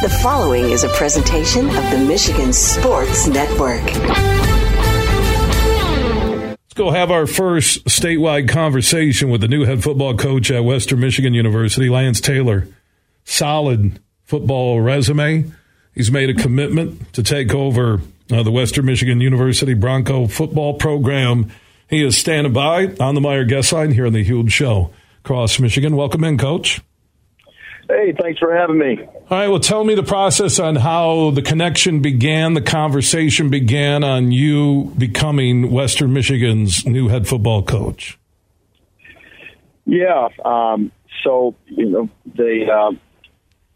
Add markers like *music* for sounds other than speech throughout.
The following is a presentation of the Michigan Sports Network. Let's go have our first statewide conversation with the new head football coach at Western Michigan University, Lance Taylor. Solid football resume. He's made a commitment to take over uh, the Western Michigan University Bronco football program. He is standing by on the Meijer guest line here on the Huge Show across Michigan. Welcome in, Coach. Hey, thanks for having me. All right, well, tell me the process on how the connection began, the conversation began on you becoming Western Michigan's new head football coach. Yeah, um, so you know the uh,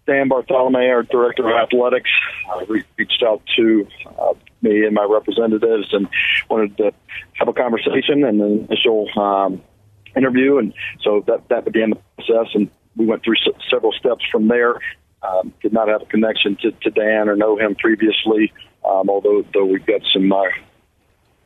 Dan Bartholomew, our director of athletics, uh, reached out to uh, me and my representatives and wanted to have a conversation and an initial um, interview, and so that that began the process and we went through s- several steps from there. Um, did not have a connection to, to Dan or know him previously, um, although though we've got some uh,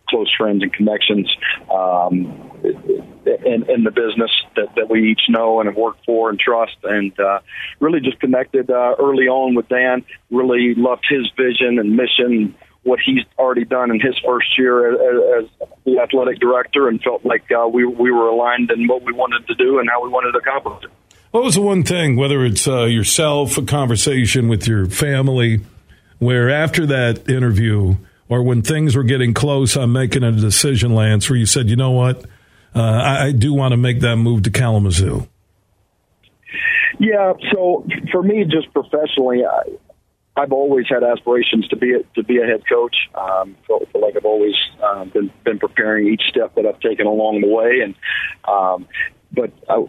close friends and connections um, in, in the business that, that we each know and have worked for and trust, and uh, really just connected uh, early on with Dan. Really loved his vision and mission what he's already done in his first year as, as the athletic director, and felt like uh, we we were aligned in what we wanted to do and how we wanted to accomplish it. What was the one thing, whether it's uh, yourself, a conversation with your family, where after that interview or when things were getting close on making a decision, Lance, where you said, you know what, uh, I, I do want to make that move to Kalamazoo? Yeah, so for me, just professionally, I, I've always had aspirations to be a, to be a head coach. Um, feel, feel like I've always um, been been preparing each step that I've taken along the way, and um, but I,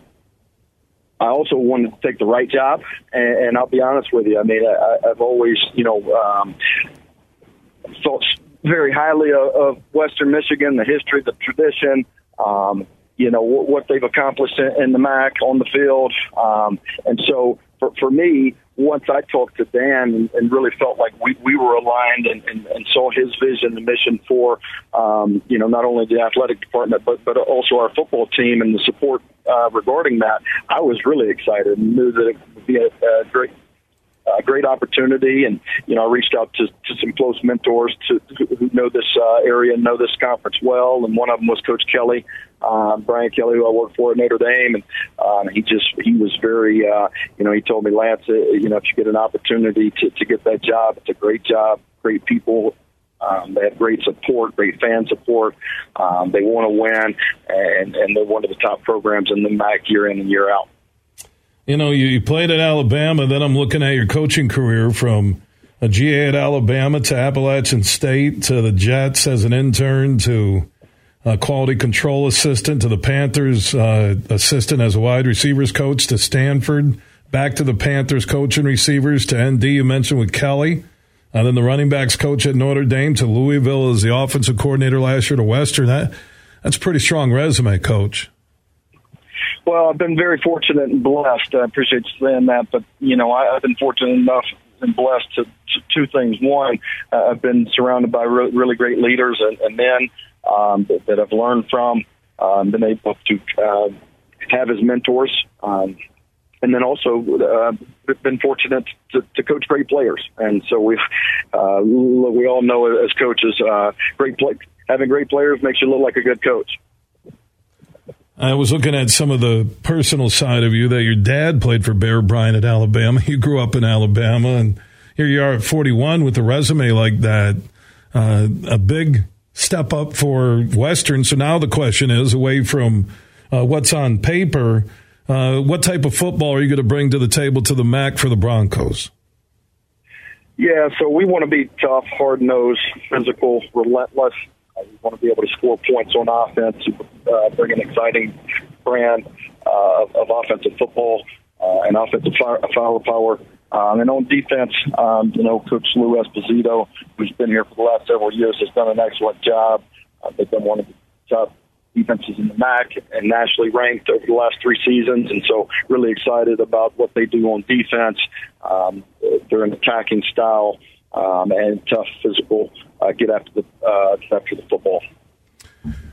I also wanted to take the right job, and, and I'll be honest with you. I mean, I, I've always, you know, um, thought very highly of, of Western Michigan, the history, the tradition, um, you know, what, what they've accomplished in, in the MAC on the field, um, and so for, for me, once I talked to Dan and, and really felt like we, we were aligned and, and, and saw his vision and mission for, um, you know, not only the athletic department, but, but also our football team and the support uh, regarding that, I was really excited and knew that it would be a, a great a great opportunity. And, you know, I reached out to, to some close mentors to, who know this uh, area and know this conference well. And one of them was Coach Kelly, uh, Brian Kelly, who I worked for at Notre Dame. And um, he just, he was very, uh, you know, he told me, Lance, uh, you know, if you get an opportunity to, to get that job, it's a great job, great people. Um, they have great support, great fan support. Um, they want to win, and, and they're one of the top programs in the MAC year in and year out you know, you, you played at Alabama. Then I'm looking at your coaching career from a GA at Alabama to Appalachian State to the Jets as an intern to a quality control assistant to the Panthers uh, assistant as a wide receivers coach to Stanford, back to the Panthers coaching receivers to ND. You mentioned with Kelly. And then the running backs coach at Notre Dame to Louisville as the offensive coordinator last year to Western. That that's a pretty strong resume, coach. Well, I've been very fortunate and blessed. I appreciate you saying that, but you know, I, I've been fortunate enough and blessed to, to two things. One, uh, I've been surrounded by re- really great leaders and, and men um, that, that I've learned from. Um, been able to uh, have as mentors, um, and then also uh, been fortunate to, to coach great players. And so we've uh, we all know as coaches, uh, great play, having great players makes you look like a good coach. I was looking at some of the personal side of you that your dad played for Bear Bryant at Alabama. You grew up in Alabama, and here you are at 41 with a resume like that. Uh, a big step up for Western. So now the question is away from uh, what's on paper, uh, what type of football are you going to bring to the table to the MAC for the Broncos? Yeah, so we want to be tough, hard nosed, physical, relentless. We want to be able to score points on offense, uh, bring an exciting brand uh, of, of offensive football uh, and offensive fire, firepower. Um, and on defense, um, you know, Coach Lou Esposito, who's been here for the last several years, has done an excellent job. Uh, they've been one of the top defenses in the MAC and nationally ranked over the last three seasons. And so, really excited about what they do on defense. Um, they're attacking style um, and tough physical uh, get after the uh, after the football.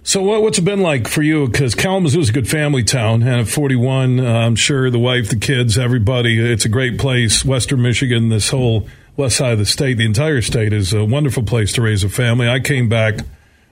So what, what's it been like for you? Because Kalamazoo is a good family town, and at 41, uh, I'm sure the wife, the kids, everybody, it's a great place. Western Michigan, this whole west side of the state, the entire state is a wonderful place to raise a family. I came back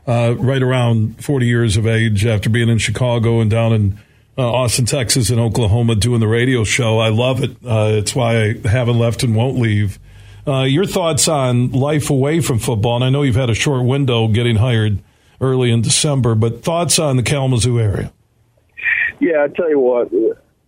uh, right around 40 years of age after being in Chicago and down in uh, Austin, Texas, and Oklahoma doing the radio show. I love it. Uh, it's why I haven't left and won't leave. Uh, your thoughts on life away from football? And I know you've had a short window getting hired early in December, but thoughts on the Kalamazoo area? Yeah, I tell you what,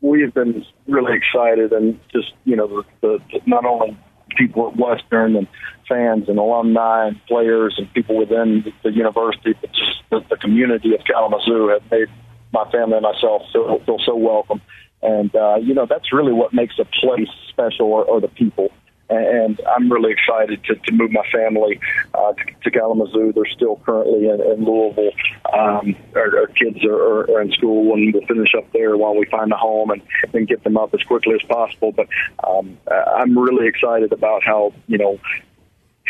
we've been really excited, and just you know, the, the not only people at Western and fans and alumni and players and people within the university, but just the, the community of Kalamazoo have made my family and myself feel, feel so welcome. And, uh, you know, that's really what makes a place special or, or the people. And I'm really excited to, to move my family uh, to, to Kalamazoo. They're still currently in, in Louisville. Um, our, our kids are, are in school, and we'll finish up there while we find a home and, and get them up as quickly as possible. But um, I'm really excited about how you know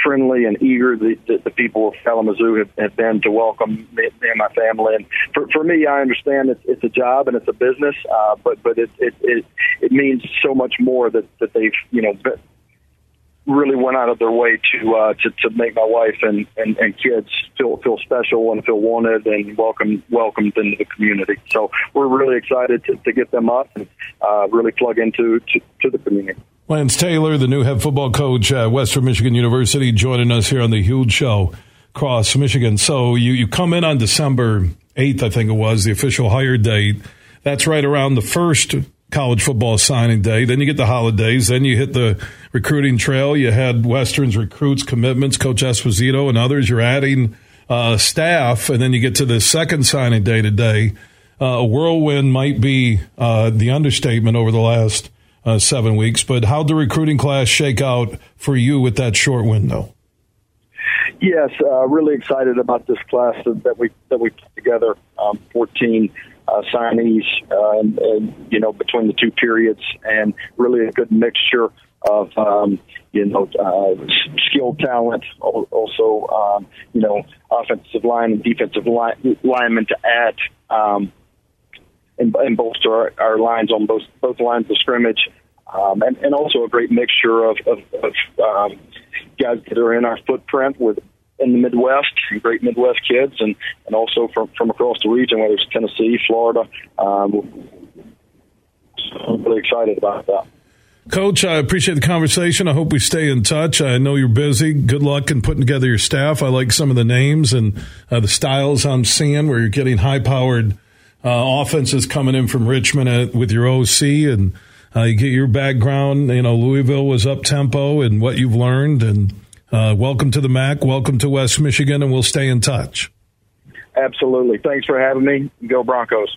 friendly and eager the, the, the people of Kalamazoo have, have been to welcome me, me and my family. And for, for me, I understand it's, it's a job and it's a business, uh, but but it, it it it means so much more that that they've you know really went out of their way to uh, to to make my wife and, and and kids feel feel special and feel wanted and welcome welcomed into the community. So we're really excited to, to get them up and uh, really plug into to, to the community. Lance Taylor, the new head football coach at Western Michigan University, joining us here on the Huge Show across Michigan. So you, you come in on December 8th, I think it was, the official hire date. That's right around the first college football signing day. Then you get the holidays. Then you hit the recruiting trail. You had Western's recruits, commitments, Coach Esposito and others. You're adding uh, staff. And then you get to the second signing day today. Uh, a whirlwind might be uh, the understatement over the last uh, seven weeks. But how'd the recruiting class shake out for you with that short window? Yes, uh, really excited about this class that we that we put together. Um, Fourteen uh, signees, uh, and, you know between the two periods, and really a good mixture of um, you know uh, skilled talent, also um, you know offensive line and defensive line, linemen to add um, and, and bolster our, our lines on both both lines of scrimmage, um, and, and also a great mixture of, of, of um, guys that are in our footprint with in the Midwest, great Midwest kids, and and also from from across the region, whether it's Tennessee, Florida. Um, so I'm really excited about that. Coach, I appreciate the conversation. I hope we stay in touch. I know you're busy. Good luck in putting together your staff. I like some of the names and uh, the styles I'm seeing where you're getting high powered uh, offenses coming in from Richmond at, with your OC and uh, you get your background. You know, Louisville was up tempo and what you've learned. And uh, welcome to the MAC. Welcome to West Michigan, and we'll stay in touch. Absolutely. Thanks for having me. Go Broncos.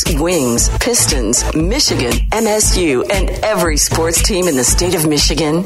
Wings, Pistons, Michigan, MSU, and every sports team in the state of Michigan?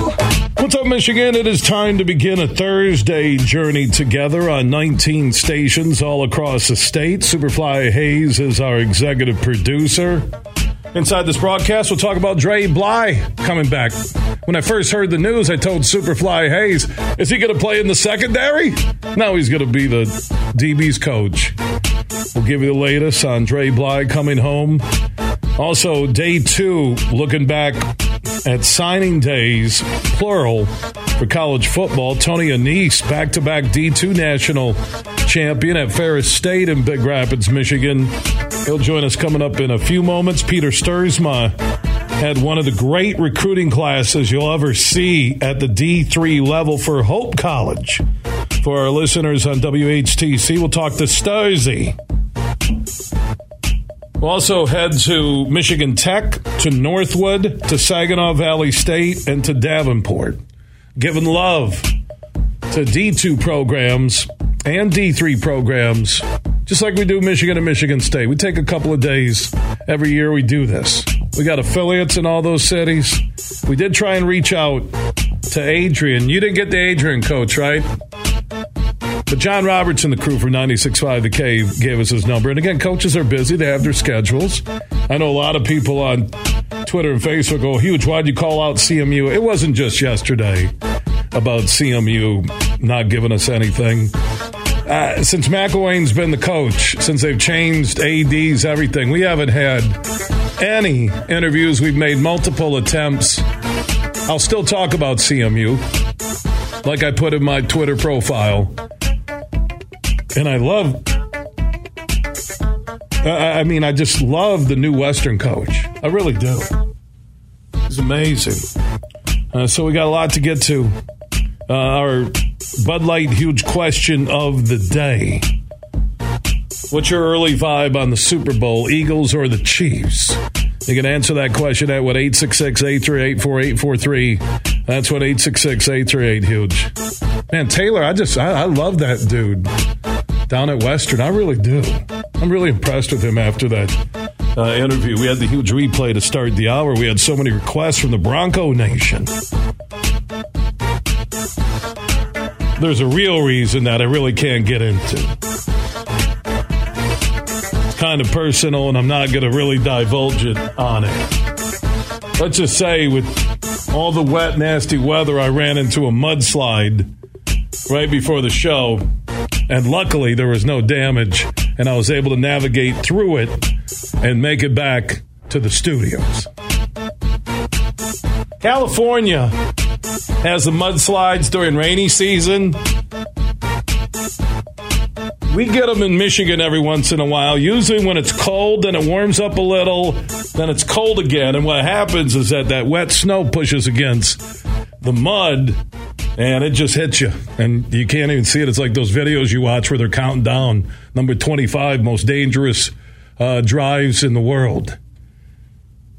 What's up, Michigan? It is time to begin a Thursday journey together on 19 stations all across the state. Superfly Hayes is our executive producer. Inside this broadcast, we'll talk about Dre Bly coming back. When I first heard the news, I told Superfly Hayes, is he going to play in the secondary? Now he's going to be the DB's coach. We'll give you the latest on Dre Bly coming home. Also, day two, looking back at signing days, plural, for college football. Tony Annese, back to back D2 national champion at Ferris State in Big Rapids, Michigan. He'll join us coming up in a few moments. Peter Stuursma had one of the great recruiting classes you'll ever see at the D3 level for Hope College. For our listeners on WHTC, we'll talk to Sturzy. We'll also head to Michigan Tech, to Northwood, to Saginaw Valley State, and to Davenport. Giving love to D2 programs and D3 programs, just like we do Michigan and Michigan State. We take a couple of days every year, we do this. We got affiliates in all those cities. We did try and reach out to Adrian. You didn't get the Adrian coach, right? But John Robertson, the crew from 96.5 The Cave, gave us his number. And again, coaches are busy. They have their schedules. I know a lot of people on Twitter and Facebook go, huge, why'd you call out CMU? It wasn't just yesterday about CMU not giving us anything. Uh, since McElwain's been the coach, since they've changed ADs, everything, we haven't had any interviews. We've made multiple attempts. I'll still talk about CMU, like I put in my Twitter profile. And I love, I mean, I just love the new Western coach. I really do. He's amazing. Uh, so we got a lot to get to. Uh, our Bud Light huge question of the day. What's your early vibe on the Super Bowl, Eagles or the Chiefs? You can answer that question at what 866 838 4843. That's what 866 838 huge. Man, Taylor, I just I, I love that dude down at Western. I really do. I'm really impressed with him after that uh, interview. We had the huge replay to start the hour. We had so many requests from the Bronco Nation. There's a real reason that I really can't get into. It's kind of personal, and I'm not going to really divulge it on it. Let's just say, with all the wet, nasty weather, I ran into a mudslide right before the show and luckily, there was no damage, and I was able to navigate through it and make it back to the studios. California has the mudslides during rainy season. We get them in Michigan every once in a while. Usually, when it's cold, then it warms up a little, then it's cold again. And what happens is that that wet snow pushes against the mud and it just hits you. And you can't even see it. It's like those videos you watch where they're counting down number 25 most dangerous uh, drives in the world.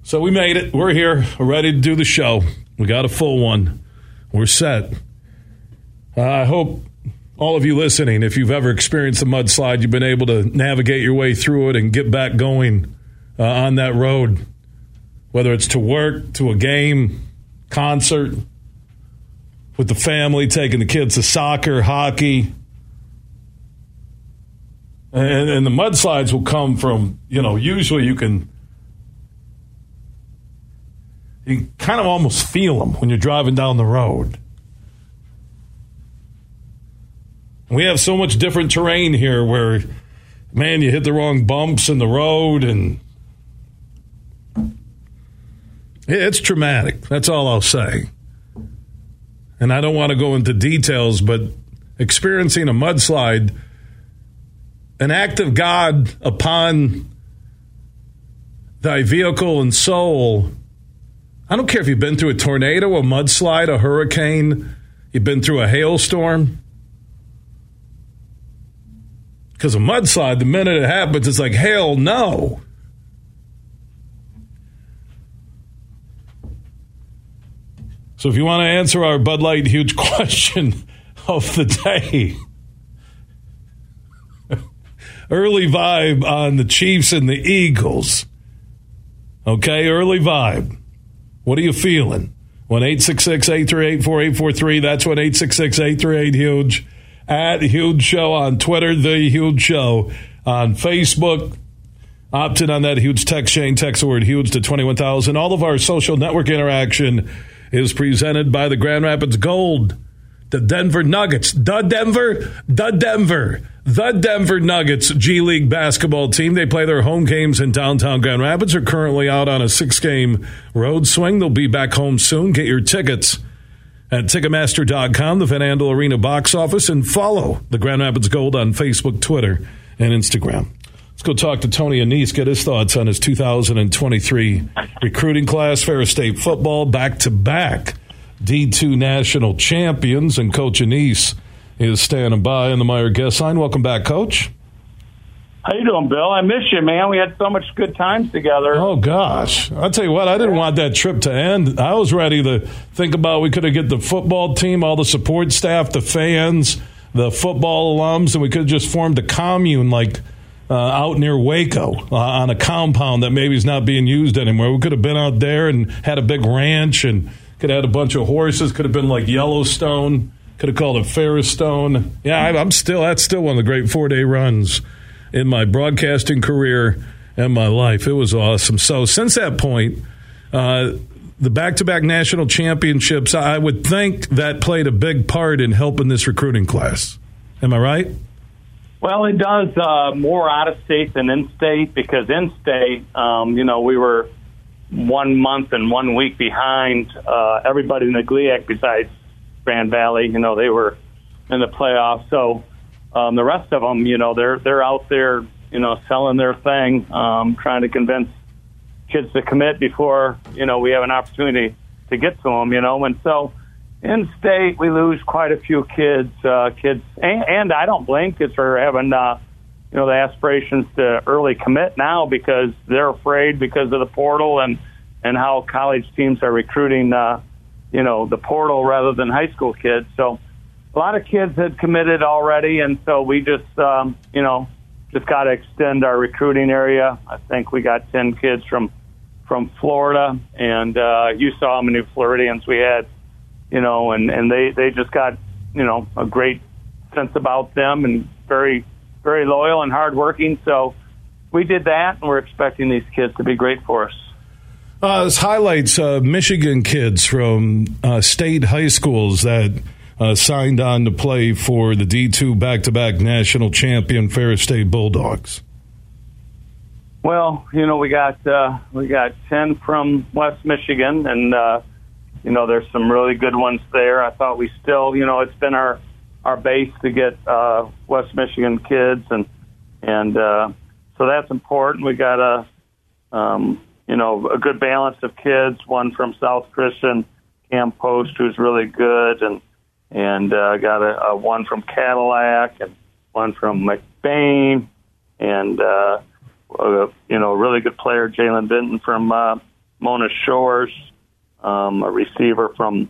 So we made it. We're here. We're ready to do the show. We got a full one. We're set. Uh, i hope all of you listening if you've ever experienced a mudslide you've been able to navigate your way through it and get back going uh, on that road. Whether it's to work to a game concert with the family, taking the kids to soccer, hockey. And, and the mudslides will come from, you know, usually you can you can kind of almost feel them when you're driving down the road. We have so much different terrain here where, man, you hit the wrong bumps in the road and it's traumatic. That's all I'll say and I don't want to go into details, but experiencing a mudslide, an act of God upon thy vehicle and soul. I don't care if you've been through a tornado, a mudslide, a hurricane, you've been through a hailstorm. Because a mudslide, the minute it happens, it's like, hell no. So if you want to answer our Bud Light huge *laughs* question of the day, *laughs* early vibe on the Chiefs and the Eagles. Okay, early vibe. What are you feeling? 1 866 838 4843. That's what 866 838 Huge. At Huge Show on Twitter, The Huge Show on Facebook. Opted on that huge text chain, text the word huge to 21,000. All of our social network interaction is presented by the Grand Rapids Gold the Denver Nuggets, the Denver, the Denver, the Denver Nuggets G League basketball team. They play their home games in downtown Grand Rapids. Are currently out on a six-game road swing. They'll be back home soon. Get your tickets at Ticketmaster.com, the Van Andel Arena box office, and follow the Grand Rapids Gold on Facebook, Twitter, and Instagram. Let's go talk to Tony Annese, get his thoughts on his 2023 recruiting class, Ferris State football, back to back D2 national champions. And Coach Annese is standing by in the Meijer guest line. Welcome back, Coach. How you doing, Bill? I miss you, man. We had so much good times together. Oh gosh, I'll tell you what. I didn't want that trip to end. I was ready to think about we could have get the football team, all the support staff, the fans, the football alums, and we could have just formed a commune like uh, out near Waco uh, on a compound that maybe is not being used anymore. We could have been out there and had a big ranch and could have had a bunch of horses. Could have been like Yellowstone. Could have called it Ferris Stone. Yeah, I'm still that's still one of the great four day runs in my broadcasting career and my life. It was awesome. So since that point, uh, the back to back national championships, I would think that played a big part in helping this recruiting class. Am I right? Well, it does uh, more out of state than in state because in state, um, you know, we were one month and one week behind uh, everybody in the GLIAC besides Grand Valley. You know, they were in the playoffs. So um, the rest of them, you know, they're they're out there, you know, selling their thing, um, trying to convince kids to commit before you know we have an opportunity to get to them. You know, and so in state we lose quite a few kids, uh, kids, and, and I don't blame kids for having. Uh, you know the aspirations to early commit now because they're afraid because of the portal and and how college teams are recruiting uh you know the portal rather than high school kids so a lot of kids had committed already, and so we just, um, you know, just got to extend our recruiting area. I think we got ten kids from from Florida, and uh, you saw how many Floridians we had, you know, and and they they just got, you know, a great sense about them and very very loyal and hardworking. So we did that, and we're expecting these kids to be great for us. Uh, this highlights uh, Michigan kids from uh, state high schools that uh, signed on to play for the D2 back to back national champion Ferris State Bulldogs? Well, you know, we got uh, we got ten from West Michigan, and uh, you know, there's some really good ones there. I thought we still, you know, it's been our our base to get uh, West Michigan kids, and and uh, so that's important. We got a um, you know a good balance of kids. One from South Christian, Cam Post, who's really good, and and uh, got a, a one from Cadillac and one from McBain, and uh, a, you know, a really good player, Jalen Benton from uh, Mona Shores, um, a receiver from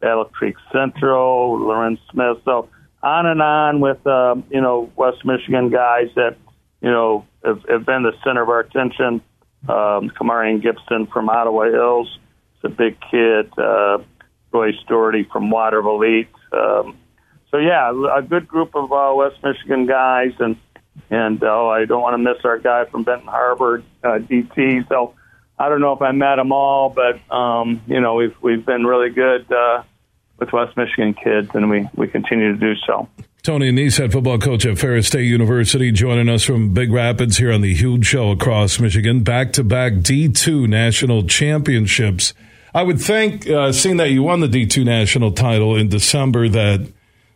Battle Creek Central, Lorenz Smith. So on and on with uh, you know West Michigan guys that you know have, have been the center of our attention. Um, Kamarian Gibson from Ottawa Hills, is a big kid. Uh, Roy Storty from Waterville Elite, um, so yeah, a good group of uh, West Michigan guys, and and oh, I don't want to miss our guy from Benton Harbor, uh, DT. So I don't know if I met them all, but um, you know we've we've been really good uh, with West Michigan kids, and we we continue to do so. Tony Annese, head football coach at Ferris State University, joining us from Big Rapids here on the huge show across Michigan. Back to back D2 national championships. I would think, uh, seeing that you won the D2 national title in December, that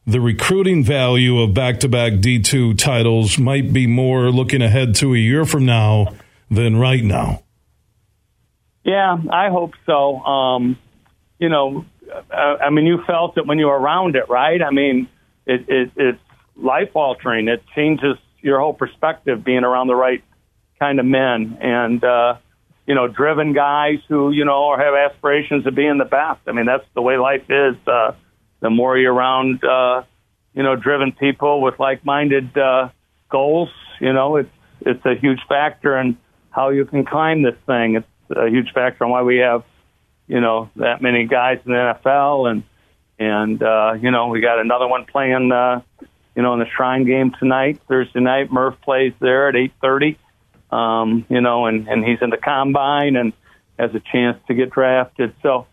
the recruiting value of back to back D2 titles might be more looking ahead to a year from now than right now. Yeah, I hope so. Um, you know, I, I mean, you felt it when you were around it, right? I mean, it, it, it's life altering. It changes your whole perspective being around the right kind of men. And, uh, you know, driven guys who, you know, or have aspirations of being the best. I mean, that's the way life is. Uh, the more you're around, uh, you know, driven people with like-minded uh, goals, you know, it's it's a huge factor in how you can climb this thing. It's a huge factor in why we have, you know, that many guys in the NFL, and and uh, you know, we got another one playing, uh, you know, in the Shrine game tonight, Thursday night. Murph plays there at eight thirty um, you know, and, and he's in the combine and has a chance to get drafted. So,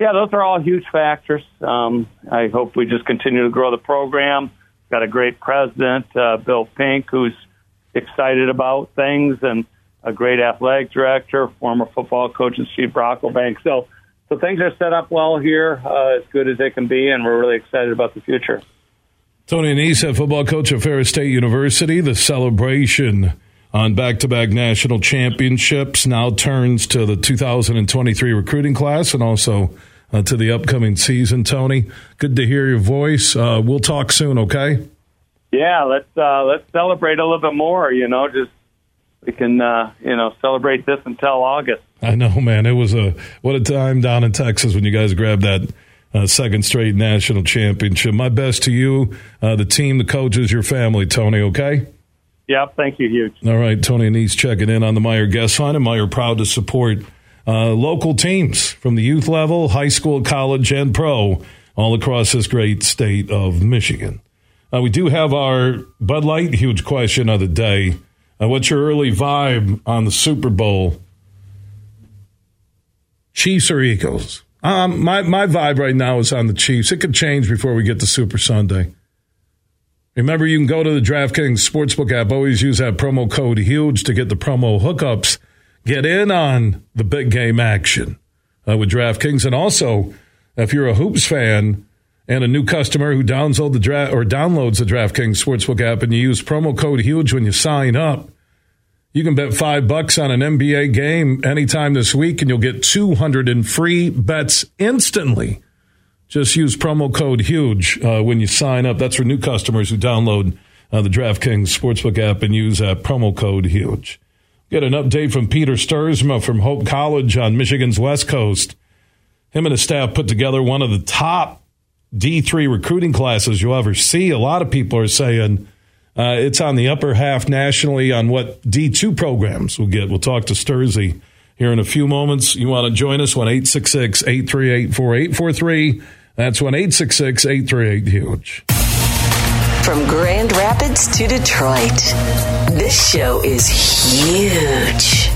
yeah, those are all huge factors. Um, I hope we just continue to grow the program. Got a great president, uh, Bill Pink, who's excited about things, and a great athletic director, former football coach, and Steve Brockelman. So, so things are set up well here, uh, as good as they can be, and we're really excited about the future. Tony head football coach at Ferris State University. The celebration on back-to-back national championships now turns to the 2023 recruiting class and also uh, to the upcoming season. Tony, good to hear your voice. Uh, we'll talk soon, okay? Yeah, let's uh, let's celebrate a little bit more. You know, just we can uh, you know celebrate this until August. I know, man. It was a what a time down in Texas when you guys grabbed that uh, second straight national championship. My best to you, uh, the team, the coaches, your family, Tony. Okay. Yep. Thank you, huge. All right, Tony Annese checking in on the Meijer guest line, and Meijer proud to support uh, local teams from the youth level, high school, college, and pro all across this great state of Michigan. Uh, we do have our Bud Light huge question of the day. Uh, what's your early vibe on the Super Bowl? Chiefs or Eagles? Um, my my vibe right now is on the Chiefs. It could change before we get to Super Sunday. Remember, you can go to the DraftKings Sportsbook app. Always use that promo code HUGE to get the promo hookups. Get in on the big game action uh, with DraftKings. And also, if you're a Hoops fan and a new customer who downloads the dra- or downloads the DraftKings Sportsbook app and you use promo code HUGE when you sign up, you can bet five bucks on an NBA game anytime this week and you'll get 200 in free bets instantly. Just use promo code HUGE uh, when you sign up. That's for new customers who download uh, the DraftKings Sportsbook app and use that promo code HUGE. Get an update from Peter Stuursma from Hope College on Michigan's West Coast. Him and his staff put together one of the top D3 recruiting classes you'll ever see. A lot of people are saying uh, it's on the upper half nationally on what D2 programs will get. We'll talk to Sturzy here in a few moments. You want to join us? 1 866 838 4843. That's 1 866 838 HUGE. From Grand Rapids to Detroit, this show is huge.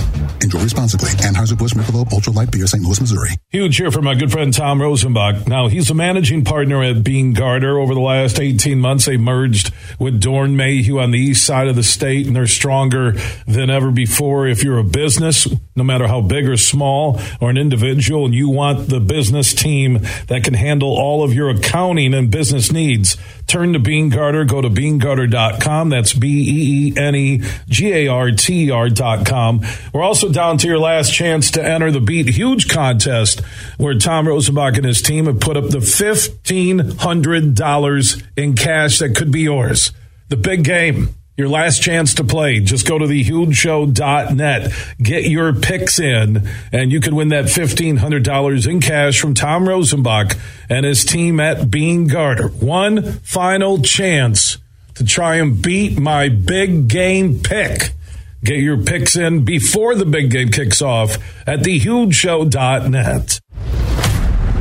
Enjoy responsibly. Anheuser-Busch Michelob Ultra Light Beer, St. Louis, Missouri. Huge here for my good friend Tom Rosenbach. Now, he's a managing partner at Beene Garter. Over the last 18 months, they merged with Dorn Mayhew on the east side of the state, and they're stronger than ever before. If you're a business, no matter how big or small, or an individual, and you want the business team that can handle all of your accounting and business needs, turn to Beene Garter. Go to beenegarter.com. That's B E E N E G A R T R.com. We're also down to your last chance to enter the Beat Huge contest, where Tom Rosenbach and his team have put up the $1,500 in cash that could be yours. The big game. Your last chance to play. Just go to thehugeshow.net. Get your picks in, and you can win that $1,500 in cash from Tom Rosenbach and his team at Beene Garter. One final chance to try and beat my big game pick. Get your picks in before the big game kicks off at thehugeshow.net.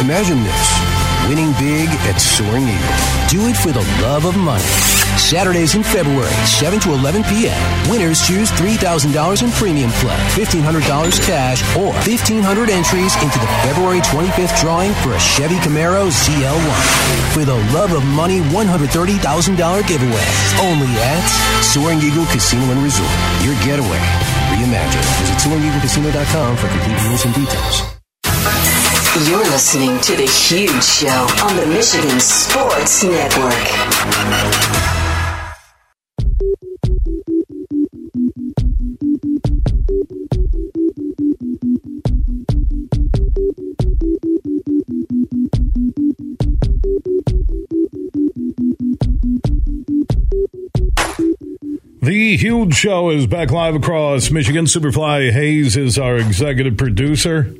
Imagine this winning big at Soaring Eagle. Do it for the love of money. Saturdays in February, 7 to 11 p.m. Winners choose $3,000 in premium play, $1,500 cash, or 1,500 entries into the February 25th drawing for a Chevy Camaro ZL1. For the love of money $130,000 giveaway. Only at Soaring Eagle Casino and Resort. Your getaway. Reimagine. Visit SoaringEagleCasino.com for complete rules and details. You're listening to The Huge Show on the Michigan Sports Network. The Huge Show is back live across Michigan. Superfly Hayes is our executive producer.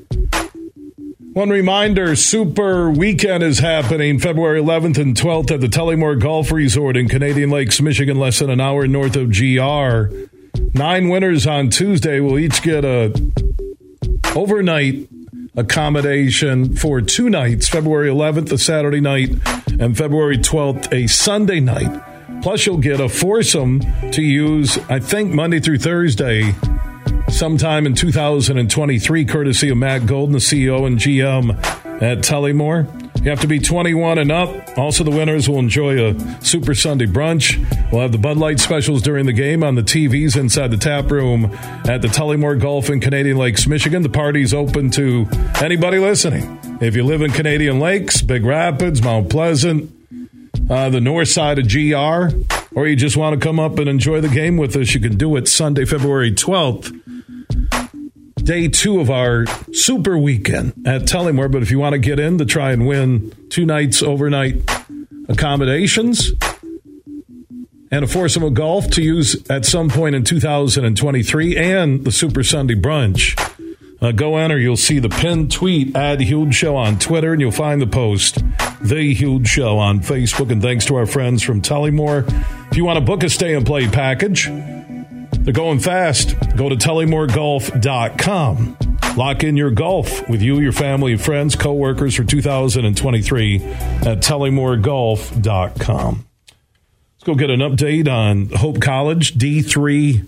One reminder Super Weekend is happening February 11th and 12th at the Tullymore Golf Resort in Canadian Lakes, Michigan, less than an hour north of GR. Nine winners on Tuesday will each get a overnight accommodation for two nights February 11th, a Saturday night, and February 12th, a Sunday night. Plus, you'll get a foursome to use, I think, Monday through Thursday sometime in 2023, courtesy of Matt Golden, the CEO and GM at Tullymore. You have to be 21 and up. Also, the winners will enjoy a Super Sunday brunch. We'll have the Bud Light specials during the game on the TVs inside the tap room at the Tullymore Golf in Canadian Lakes, Michigan. The party's open to anybody listening. If you live in Canadian Lakes, Big Rapids, Mount Pleasant, uh, the north side of GR, or you just want to come up and enjoy the game with us, you can do it Sunday, February 12th day two of our super weekend at Tullymore. But if you want to get in to try and win two nights overnight accommodations and a foursome of golf to use at some point in 2023 and the Super Sunday brunch, uh, go enter. You'll see the pinned tweet at Huge Show on Twitter, and you'll find the post, The Huge Show on Facebook. And thanks to our friends from Tullymore. If you want to book a stay and play package, they're going fast. Go to TullymoreGolf.com. Lock in your golf with you, your family, and friends, coworkers for 2023 at TullymoreGolf.com. Let's go get an update on Hope College D3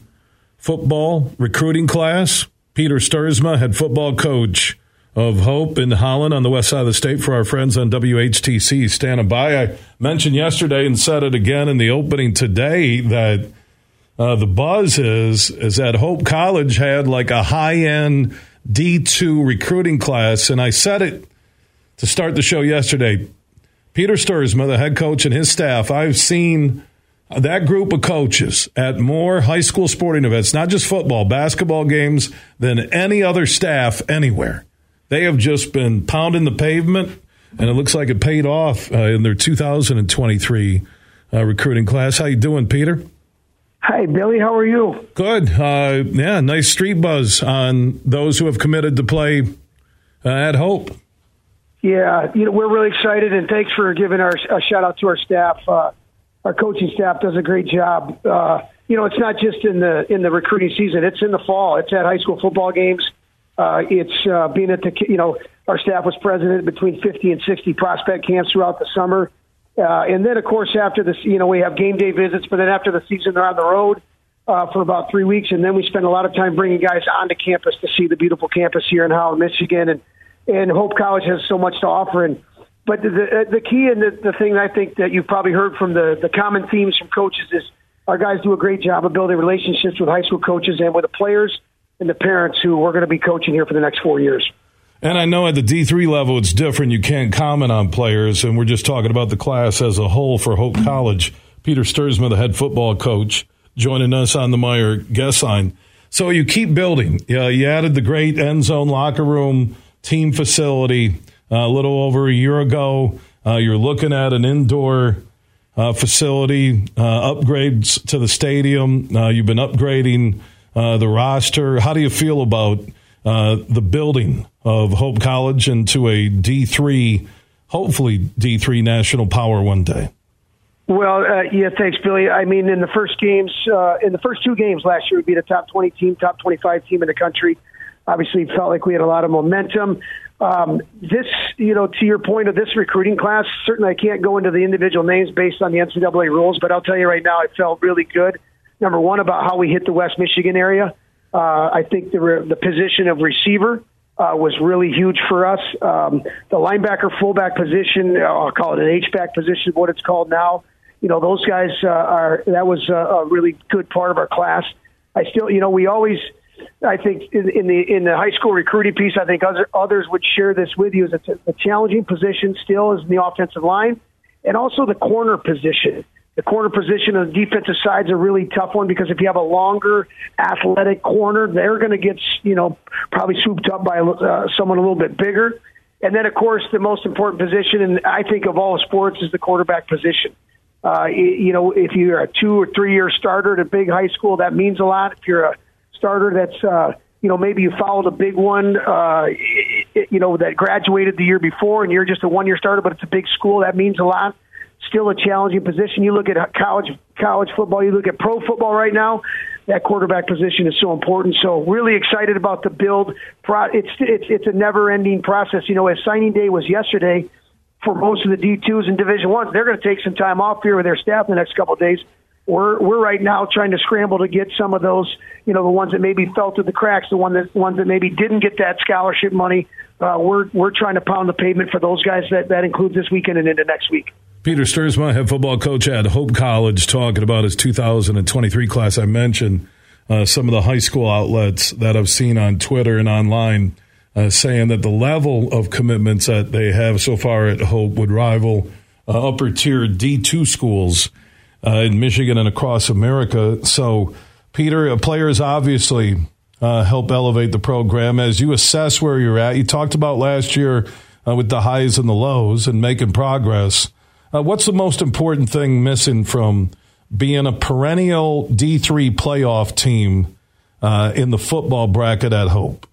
football recruiting class. Peter Stuursma, head football coach of Hope in Holland on the west side of the state for our friends on WHTC standing by. I mentioned yesterday and said it again in the opening today that – uh, the buzz is is that Hope College had like a high end D two recruiting class, and I said it to start the show yesterday. Peter Stuursma, the head coach, and his staff. I've seen that group of coaches at more high school sporting events, not just football, basketball games, than any other staff anywhere. They have just been pounding the pavement, and it looks like it paid off uh, in their 2023 uh, recruiting class. How you doing, Peter? Hi, Billy. How are you? Good. Uh, yeah, nice street buzz on those who have committed to play uh, at Hope. Yeah, you know we're really excited, and thanks for giving our a shout out to our staff. Uh, our coaching staff does a great job. Uh, you know, it's not just in the in the recruiting season; it's in the fall. It's at high school football games. Uh, it's uh, being at the you know our staff was president between 50 and 60 prospect camps throughout the summer. Uh, and then, of course, after this, you know, we have game day visits, but then after the season, they're on the road uh, for about three weeks, and then we spend a lot of time bringing guys onto campus to see the beautiful campus here in Holland, Michigan, and and Hope College has so much to offer. And but the the, the key and the, the thing I think that you've probably heard from the the common themes from coaches is our guys do a great job of building relationships with high school coaches and with the players and the parents who we're going to be coaching here for the next four years. And I know at the D3 level it's different. You can't comment on players, and we're just talking about the class as a whole for Hope College. Peter Stuursma, the head football coach, joining us on the Meijer guest line. So you keep building. Uh, you added the great end zone locker room team facility uh, a little over a year ago. Uh, you're looking at an indoor uh, facility, uh, upgrades to the stadium. You've been upgrading the roster. How do you feel about the building of Hope College into a D3, hopefully D3 national power one day? Well, uh, yeah, thanks, Billy. I mean, in the first games, uh, in the first two games last year, we beat a top 20 team, top 25 team in the country. Obviously, felt like we had a lot of momentum. Um, this, you know, to your point of this recruiting class, certainly I can't go into the individual names based on the NCAA rules, but I'll tell you right now, it felt really good. Number one, about how we hit the West Michigan area. Uh, I think the, re- the position of receiver uh, was really huge for us. Um, the linebacker fullback position, uh, I'll call it an H back position, what it's called now. You know, those guys uh, are that was a, a really good part of our class. I still, you know, we always I think in, in the in the high school recruiting piece, I think other, others would share this with you. Is it's a, a challenging position still is in the offensive line, and also the corner position. The corner position on the defensive side is a really tough one because if you have a longer, athletic corner, they're going to get you know probably swooped up by uh, someone a little bit bigger. And then, of course, the most important position, and I think of all sports, is the quarterback position. Uh, you know, if you're a two or three year starter at a big high school, that means a lot. If you're a starter that's, uh, you know, maybe you followed a big one, uh, you know, that graduated the year before and you're just a one year starter, but it's a big school, that means a lot. Still a challenging position. You look at college college football, you look at pro football right now. That quarterback position is so important. So really excited about the build. It's it's it's a never ending process. You know, as signing day was yesterday, for most of the D2s and Division Ones, they're going to take some time off here with their staff in the next couple of days. We're we're right now trying to scramble to get some of those, you know, the ones that maybe fell through the cracks, the one that ones that maybe didn't get that scholarship money. Uh, we're we're trying to pound the pavement for those guys. That that includes this weekend and into next week. Peter Stuursma, head football coach at Hope College, talking about his 2023 class. I mentioned uh, some of the high school outlets that I've seen on Twitter and online uh, saying that the level of commitments that they have so far at Hope would rival uh, upper tier D2 schools uh, in Michigan and across America. So, Peter, uh, players obviously uh, help elevate the program. As you assess where you're at, you talked about last year with the highs and the lows and making progress. What's the most important thing missing from being a perennial D3 playoff team in the football bracket at Hope?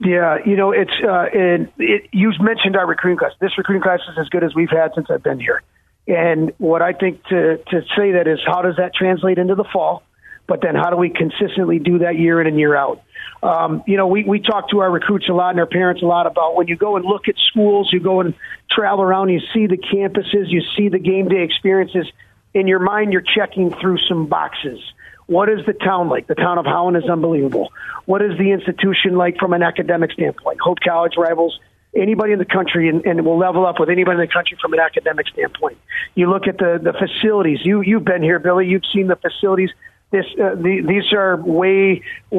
Yeah, you know, it's uh, it, it, you mentioned our recruiting class. This recruiting class is as good as we've had since I've been here. And what I think to to say that is how does that translate into the fall? But then how do we consistently do that year in and year out? Um, you know, we, we talk to our recruits a lot and our parents a lot about when you go and look at schools, you go and travel around, you see the campuses, you see the game day experiences. In your mind, you're checking through some boxes. What is the town like? The town of Holland is unbelievable. What is the institution like from an academic standpoint? Hope College rivals anybody in the country and, and will level up with anybody in the country from an academic standpoint. You look at the, the facilities. You, you've been here, Billy. You've seen the facilities. This, uh, the, these are way, uh,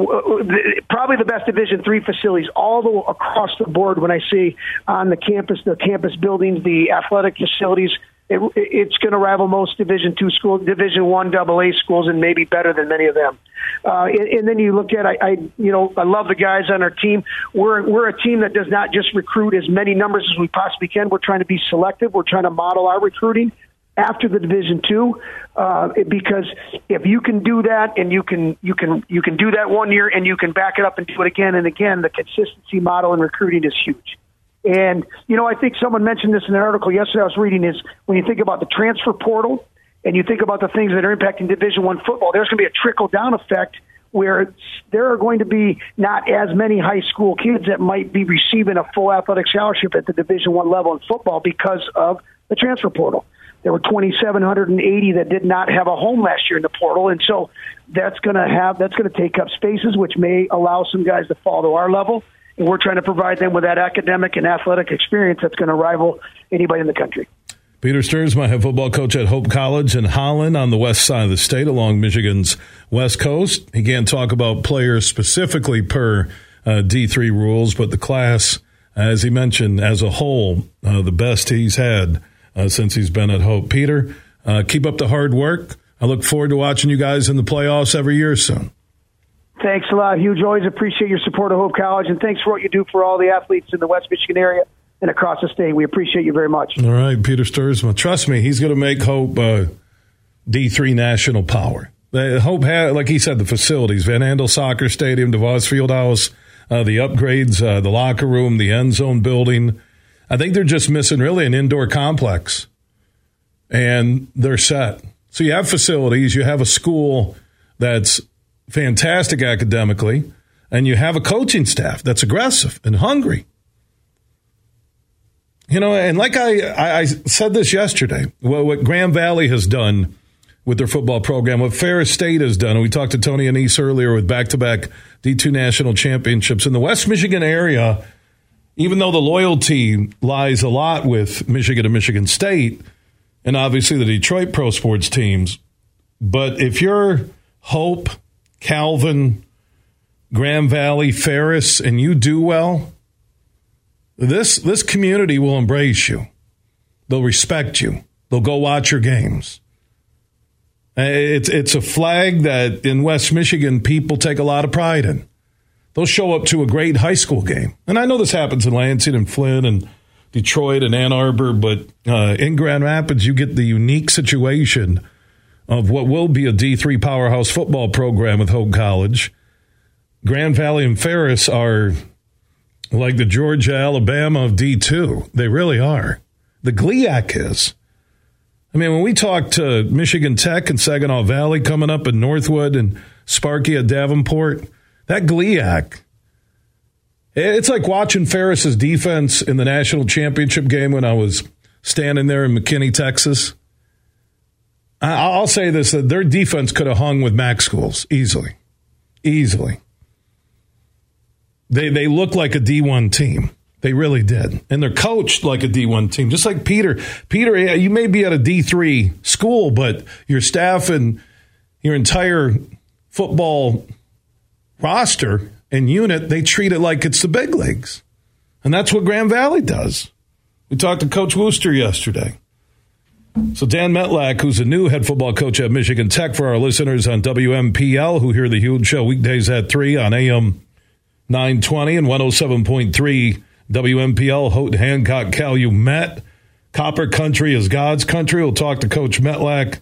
probably the best Division three facilities all the across the board. When I see on the campus, the campus buildings, the athletic facilities, it, it's going to rival most Division two schools, Division one Double A schools, and maybe better than many of them. Uh, and, and then you look at, I, I, you know, I love the guys on our team. We're we're a team that does not just recruit as many numbers as we possibly can. We're trying to be selective. We're trying to model our recruiting after the division two uh, because if you can do that and you can you can you can do that one year and you can back it up and do it again and again the consistency model in recruiting is huge and, you know, I think someone mentioned this in an article yesterday I was reading is when you think about the transfer portal and you think about the things that are impacting Division One football, there's going to be a trickle down effect where there are going to be not as many high school kids that might be receiving a full athletic scholarship at the Division One level in football because of the transfer portal. There were 2,780 that did not have a home last year in the portal, and so that's going to have that's going to take up spaces, which may allow some guys to fall to our level and we're trying to provide them with that academic and athletic experience that's going to rival anybody in the country. Peter Stuursma, head football coach at Hope College in Holland on the west side of the state along Michigan's west coast. He can't talk about players specifically per uh, D3 rules, but the class, as he mentioned, as a whole, uh, the best he's had uh, since he's been at Hope. Peter, uh, keep up the hard work. I look forward to watching you guys in the playoffs every year soon. Thanks a lot, Huge. Always appreciate your support of Hope College, and thanks for what you do for all the athletes in the West Michigan area and across the state. We appreciate you very much. All right, Peter Stuursma. Trust me, he's going to make Hope uh, D3 national power. Hope had, like he said, the facilities, Van Andel Soccer Stadium, DeVos Fieldhouse, uh, the upgrades, uh, the locker room, the end zone building. I think they're just missing really an indoor complex, and they're set. So you have facilities, you have a school that's fantastic academically, and you have a coaching staff that's aggressive and hungry. You know, and like I, I said this yesterday, what, what Grand Valley has done with their football program, what Ferris State has done, and we talked to Tony Annese earlier with back to back D2 national championships in the West Michigan area, even though the loyalty lies a lot with Michigan and Michigan State, and obviously the Detroit pro sports teams. But if you're Hope Calvin, Grand Valley, Ferris, and you do well, this this community will embrace you. They'll respect you. They'll go watch your games. Uh, it's it's a flag that in West Michigan people take a lot of pride in. They'll show up to a great high school game, and I know this happens in Lansing and Flint and Detroit and Ann Arbor, but uh, in Grand Rapids you get the unique situation of what will be a D three powerhouse football program with Hope College. Grand Valley and Ferris are like the Georgia Alabama of D two. They really are. The GLIAC is. I mean, when we talk to Michigan Tech and Saginaw Valley coming up in Northwood and Sparky at Davenport, that GLIAC, it's like watching Ferris's defense in the national championship game when I was standing there in McKinney, Texas. I'll say this that their defense could have hung with MAC schools easily. Easily. They, they look like a D1 team. They really did. And they're coached like a D1 team, just like Peter. Peter, you may be at a D3 school, but your staff and your entire football roster and unit, they treat it like it's the big leagues. And that's what Grand Valley does. We talked to Coach Wooster yesterday. So Dan Mettlach, who's a new head football coach at Michigan Tech for our listeners on WMPL, who hear the huge show weekdays at 3 on AM 920 and 107.3 WMPL, Houghton, Hancock, Calumet. Copper Country is God's country. We'll talk to Coach Mettlach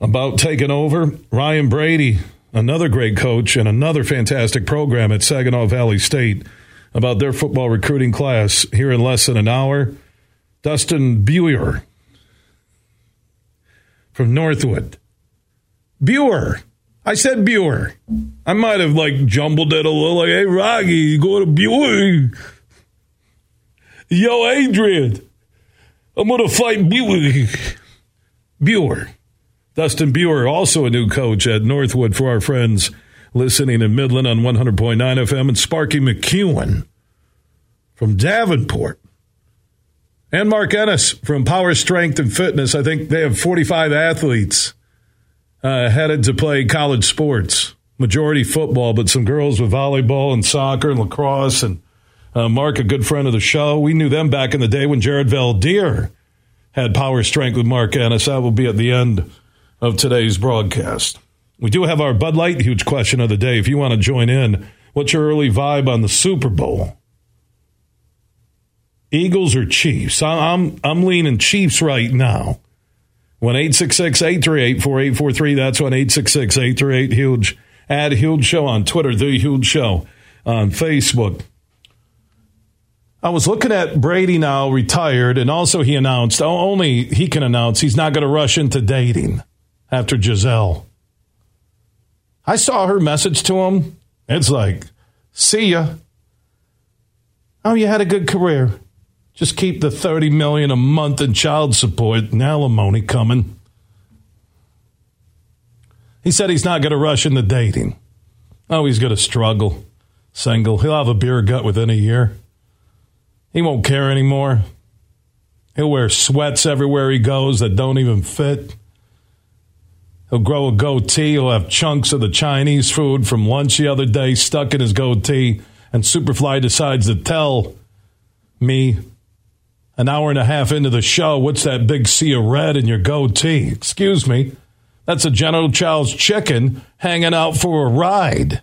about taking over. Ryan Brady, another great coach and another fantastic program at Saginaw Valley State about their football recruiting class here in less than an hour. Dustin Beurer from Northwood. Buer. I said Buer. I might have like jumbled it a little like, hey, Rocky, go to Buer. Yo, Adrian, I'm going to fight Buer. Buer. Dustin Beurer, also a new coach at Northwood for our friends listening in Midland on 100.9 FM, and Sparky McEwen from Davenport. And Mark Ennis from Power Strength and Fitness. I think they have 45 athletes uh, headed to play college sports, majority football, but some girls with volleyball and soccer and lacrosse and uh, Mark, a good friend of the show. We knew them back in the day when Jared Valdir had power strength with Mark Ennis. That will be at the end of today's broadcast. We do have our Bud Light huge question of the day. If you want to join in, what's your early vibe on the Super Bowl? Eagles or Chiefs? I'm I'm leaning Chiefs right now. One eight six six eight three eight four eight four three. That's one eight six six eight three eight huge. Add huge show on Twitter. The huge show on Facebook. I was looking at Brady now retired, and also he announced only he can announce he's not going to rush into dating after Gisele. I saw her message to him. It's like, see ya. Oh, you had a good career. Just keep the thirty million a month in child support and alimony coming. He said he's not going to rush into dating. Oh, he's going to struggle. Single. He'll have a beer gut within a year. He won't care anymore. He'll wear sweats everywhere he goes that don't even fit. He'll grow a goatee. He'll have chunks of the Chinese food from lunch the other day stuck in his goatee. And Superfly decides to tell me an hour and a half into the show, what's that big sea of red in your goatee? Excuse me. That's a General Chow's chicken hanging out for a ride.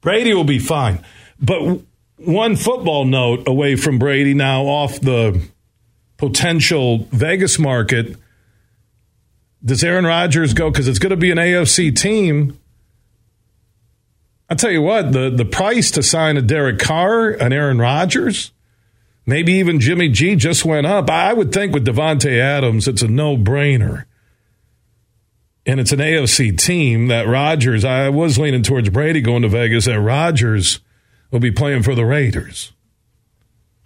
Brady will be fine. But one football note away from Brady now off the potential Vegas market. Does Aaron Rodgers go? Because it's going to be an AFC team. I'll tell you what, the, the price to sign a Derek Carr, an Aaron Rodgers, maybe even Jimmy G just went up. I would think with Davante Adams, it's a no brainer. And it's an AFC team that Rodgers, I was leaning towards Brady going to Vegas, that Rodgers will be playing for the Raiders.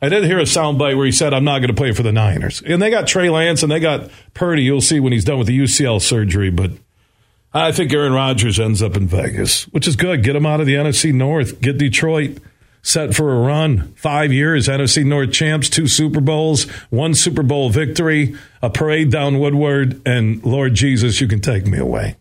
I did hear a soundbite where he said, I'm not going to play for the Niners. And they got Trey Lance and they got Purdy. You'll see when he's done with the UCL surgery. But I think Aaron Rodgers ends up in Vegas, which is good. Get him out of the NFC North. Get Detroit set for a run. Five years, NFC North champs, two Super Bowls, one Super Bowl victory, a parade down Woodward, and Lord Jesus, you can take me away.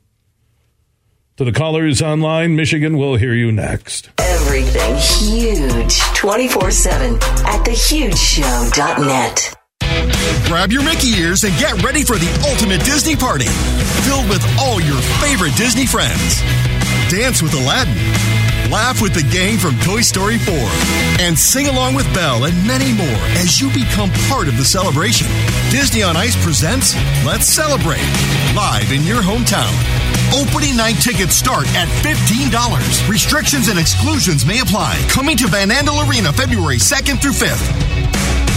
To the callers online, Michigan will hear you next. Everything huge 24 7 at thehugeshow.net. Grab your Mickey ears and get ready for the ultimate Disney party, filled with all your favorite Disney friends. Dance with Aladdin, laugh with the gang from Toy Story 4, and sing along with Belle and many more as you become part of the celebration. Disney on Ice presents Let's Celebrate, live in your hometown. Opening night tickets start at $15. Restrictions and exclusions may apply. Coming to Van Andel Arena February 2nd through 5th.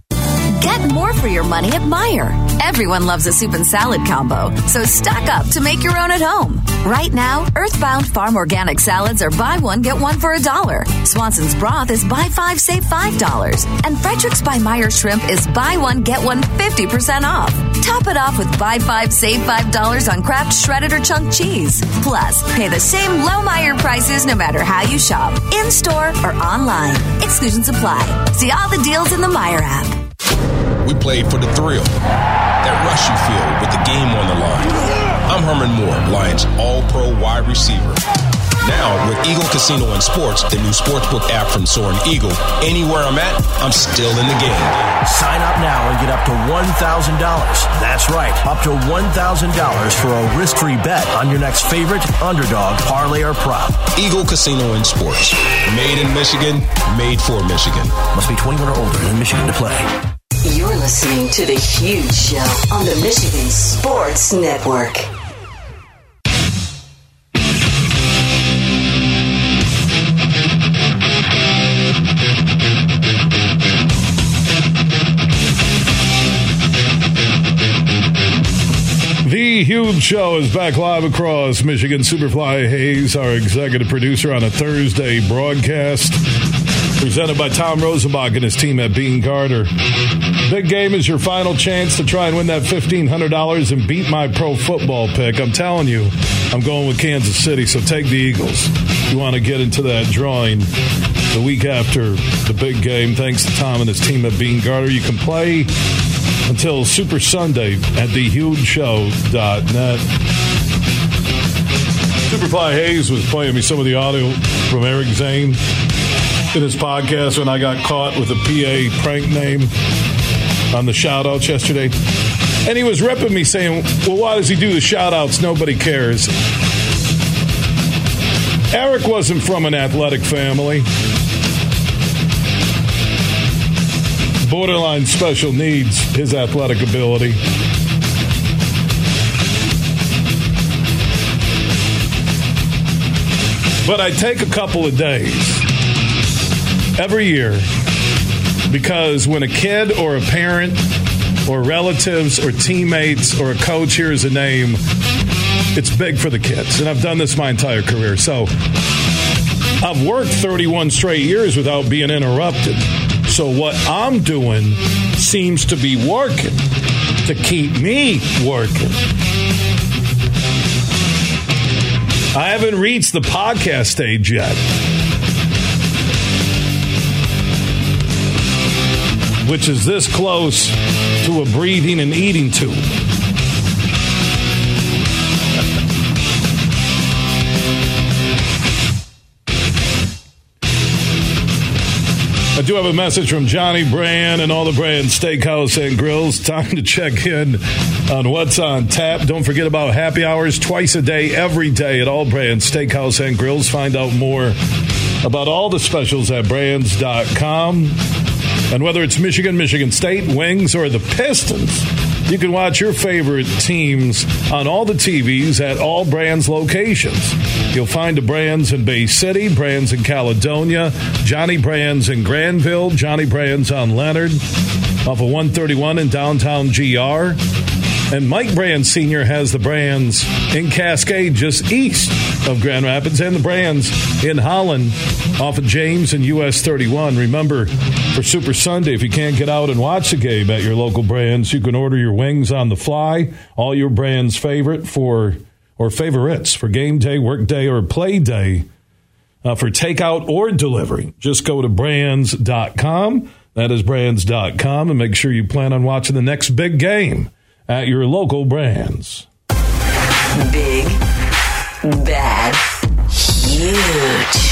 Get more for your money at Meijer. Everyone loves a soup and salad combo, so stock up to make your own at home. Right now, Earthbound Farm Organic Salads are buy one, get one for a dollar. Swanson's Broth is buy five, save five dollars. And Frederick's by Meijer Shrimp is buy one, get one 50% off. Top it off with buy five, save five dollars on Kraft shredded or chunk cheese. Plus, pay the same low Meijer prices no matter how you shop, in store or online. Exclusions apply. See all the deals in the Meijer app. We played for the thrill, that rush you feel with the game on the line. I'm Herman Moore, Lions All Pro wide receiver. Now, with Eagle Casino and Sports, the new sportsbook app from Soaring Eagle, anywhere I'm at, I'm still in the game. Sign up now and get up to $1,000. That's right, up to $1,000 for a risk free bet on your next favorite underdog, parlay, or prop. Eagle Casino and Sports. Made in Michigan, made for Michigan. Must be 21 or older in Michigan to play. You're listening to The Huge Show on the Michigan Sports Network. The Huge Show is back live across Michigan. Superfly Hayes, our executive producer on a Thursday broadcast. Presented by Tom Rosenbach and his team at Beene Garter. Big game is your final chance to try and win that $1,500 and beat my pro football pick. I'm telling you, I'm going with Kansas City, so take the Eagles. You want to get into that drawing the week after the big game. Thanks to Tom and his team at Beene Garter. You can play until Super Sunday at thehugeshow.net. Superfly Hayes was playing me some of the audio from Eric Zane in his podcast when I got caught with a PA prank name on the shout outs yesterday. And he was ripping me saying, Well, why does he do the shout outs? Nobody cares. Eric wasn't from an athletic family. Borderline special needs, his athletic ability. But I take a couple of days every year because when a kid or a parent or relatives or teammates or a coach hears a name, it's big for the kids. And I've done this my entire career. So I've worked 31 straight years without being interrupted. So what I'm doing seems to be working to keep me working. I haven't reached the podcast stage yet. Which is this close to a breathing and eating tube. I do have a message from Johnny Brann and all the Brann's Steakhouse and Grills. Time to check in on what's on tap. Don't forget about happy hours twice a day, every day at all Brann's Steakhouse and Grills. Find out more about all the specials at brands.com. And whether it's Michigan, Michigan State, Wings, or the Pistons, you can watch your favorite teams on all the TVs at all Brann's locations. You'll find the Brann's in Bay City, Brann's in Caledonia, Johnny Brann's in Granville, Johnny Brann's on Leonard, off of 131 in downtown GR. And Mike Brann Sr. has the Brann's in Cascade just east of Grand Rapids and the Brann's in Holland off of James and US 31. Remember, for Super Sunday, if you can't get out and watch the game at your local Brann's, you can order your wings on the fly, all your brands' favorite for or favorites for game day, work day, or play day uh, for takeout or delivery. Just go to brands.com. That is brands.com and make sure you plan on watching the next big game at your local Brann's. Big, bad, huge.